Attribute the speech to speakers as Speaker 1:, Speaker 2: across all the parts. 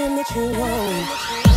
Speaker 1: everything that you want.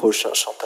Speaker 2: prochain champion.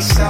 Speaker 3: Side.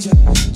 Speaker 1: Change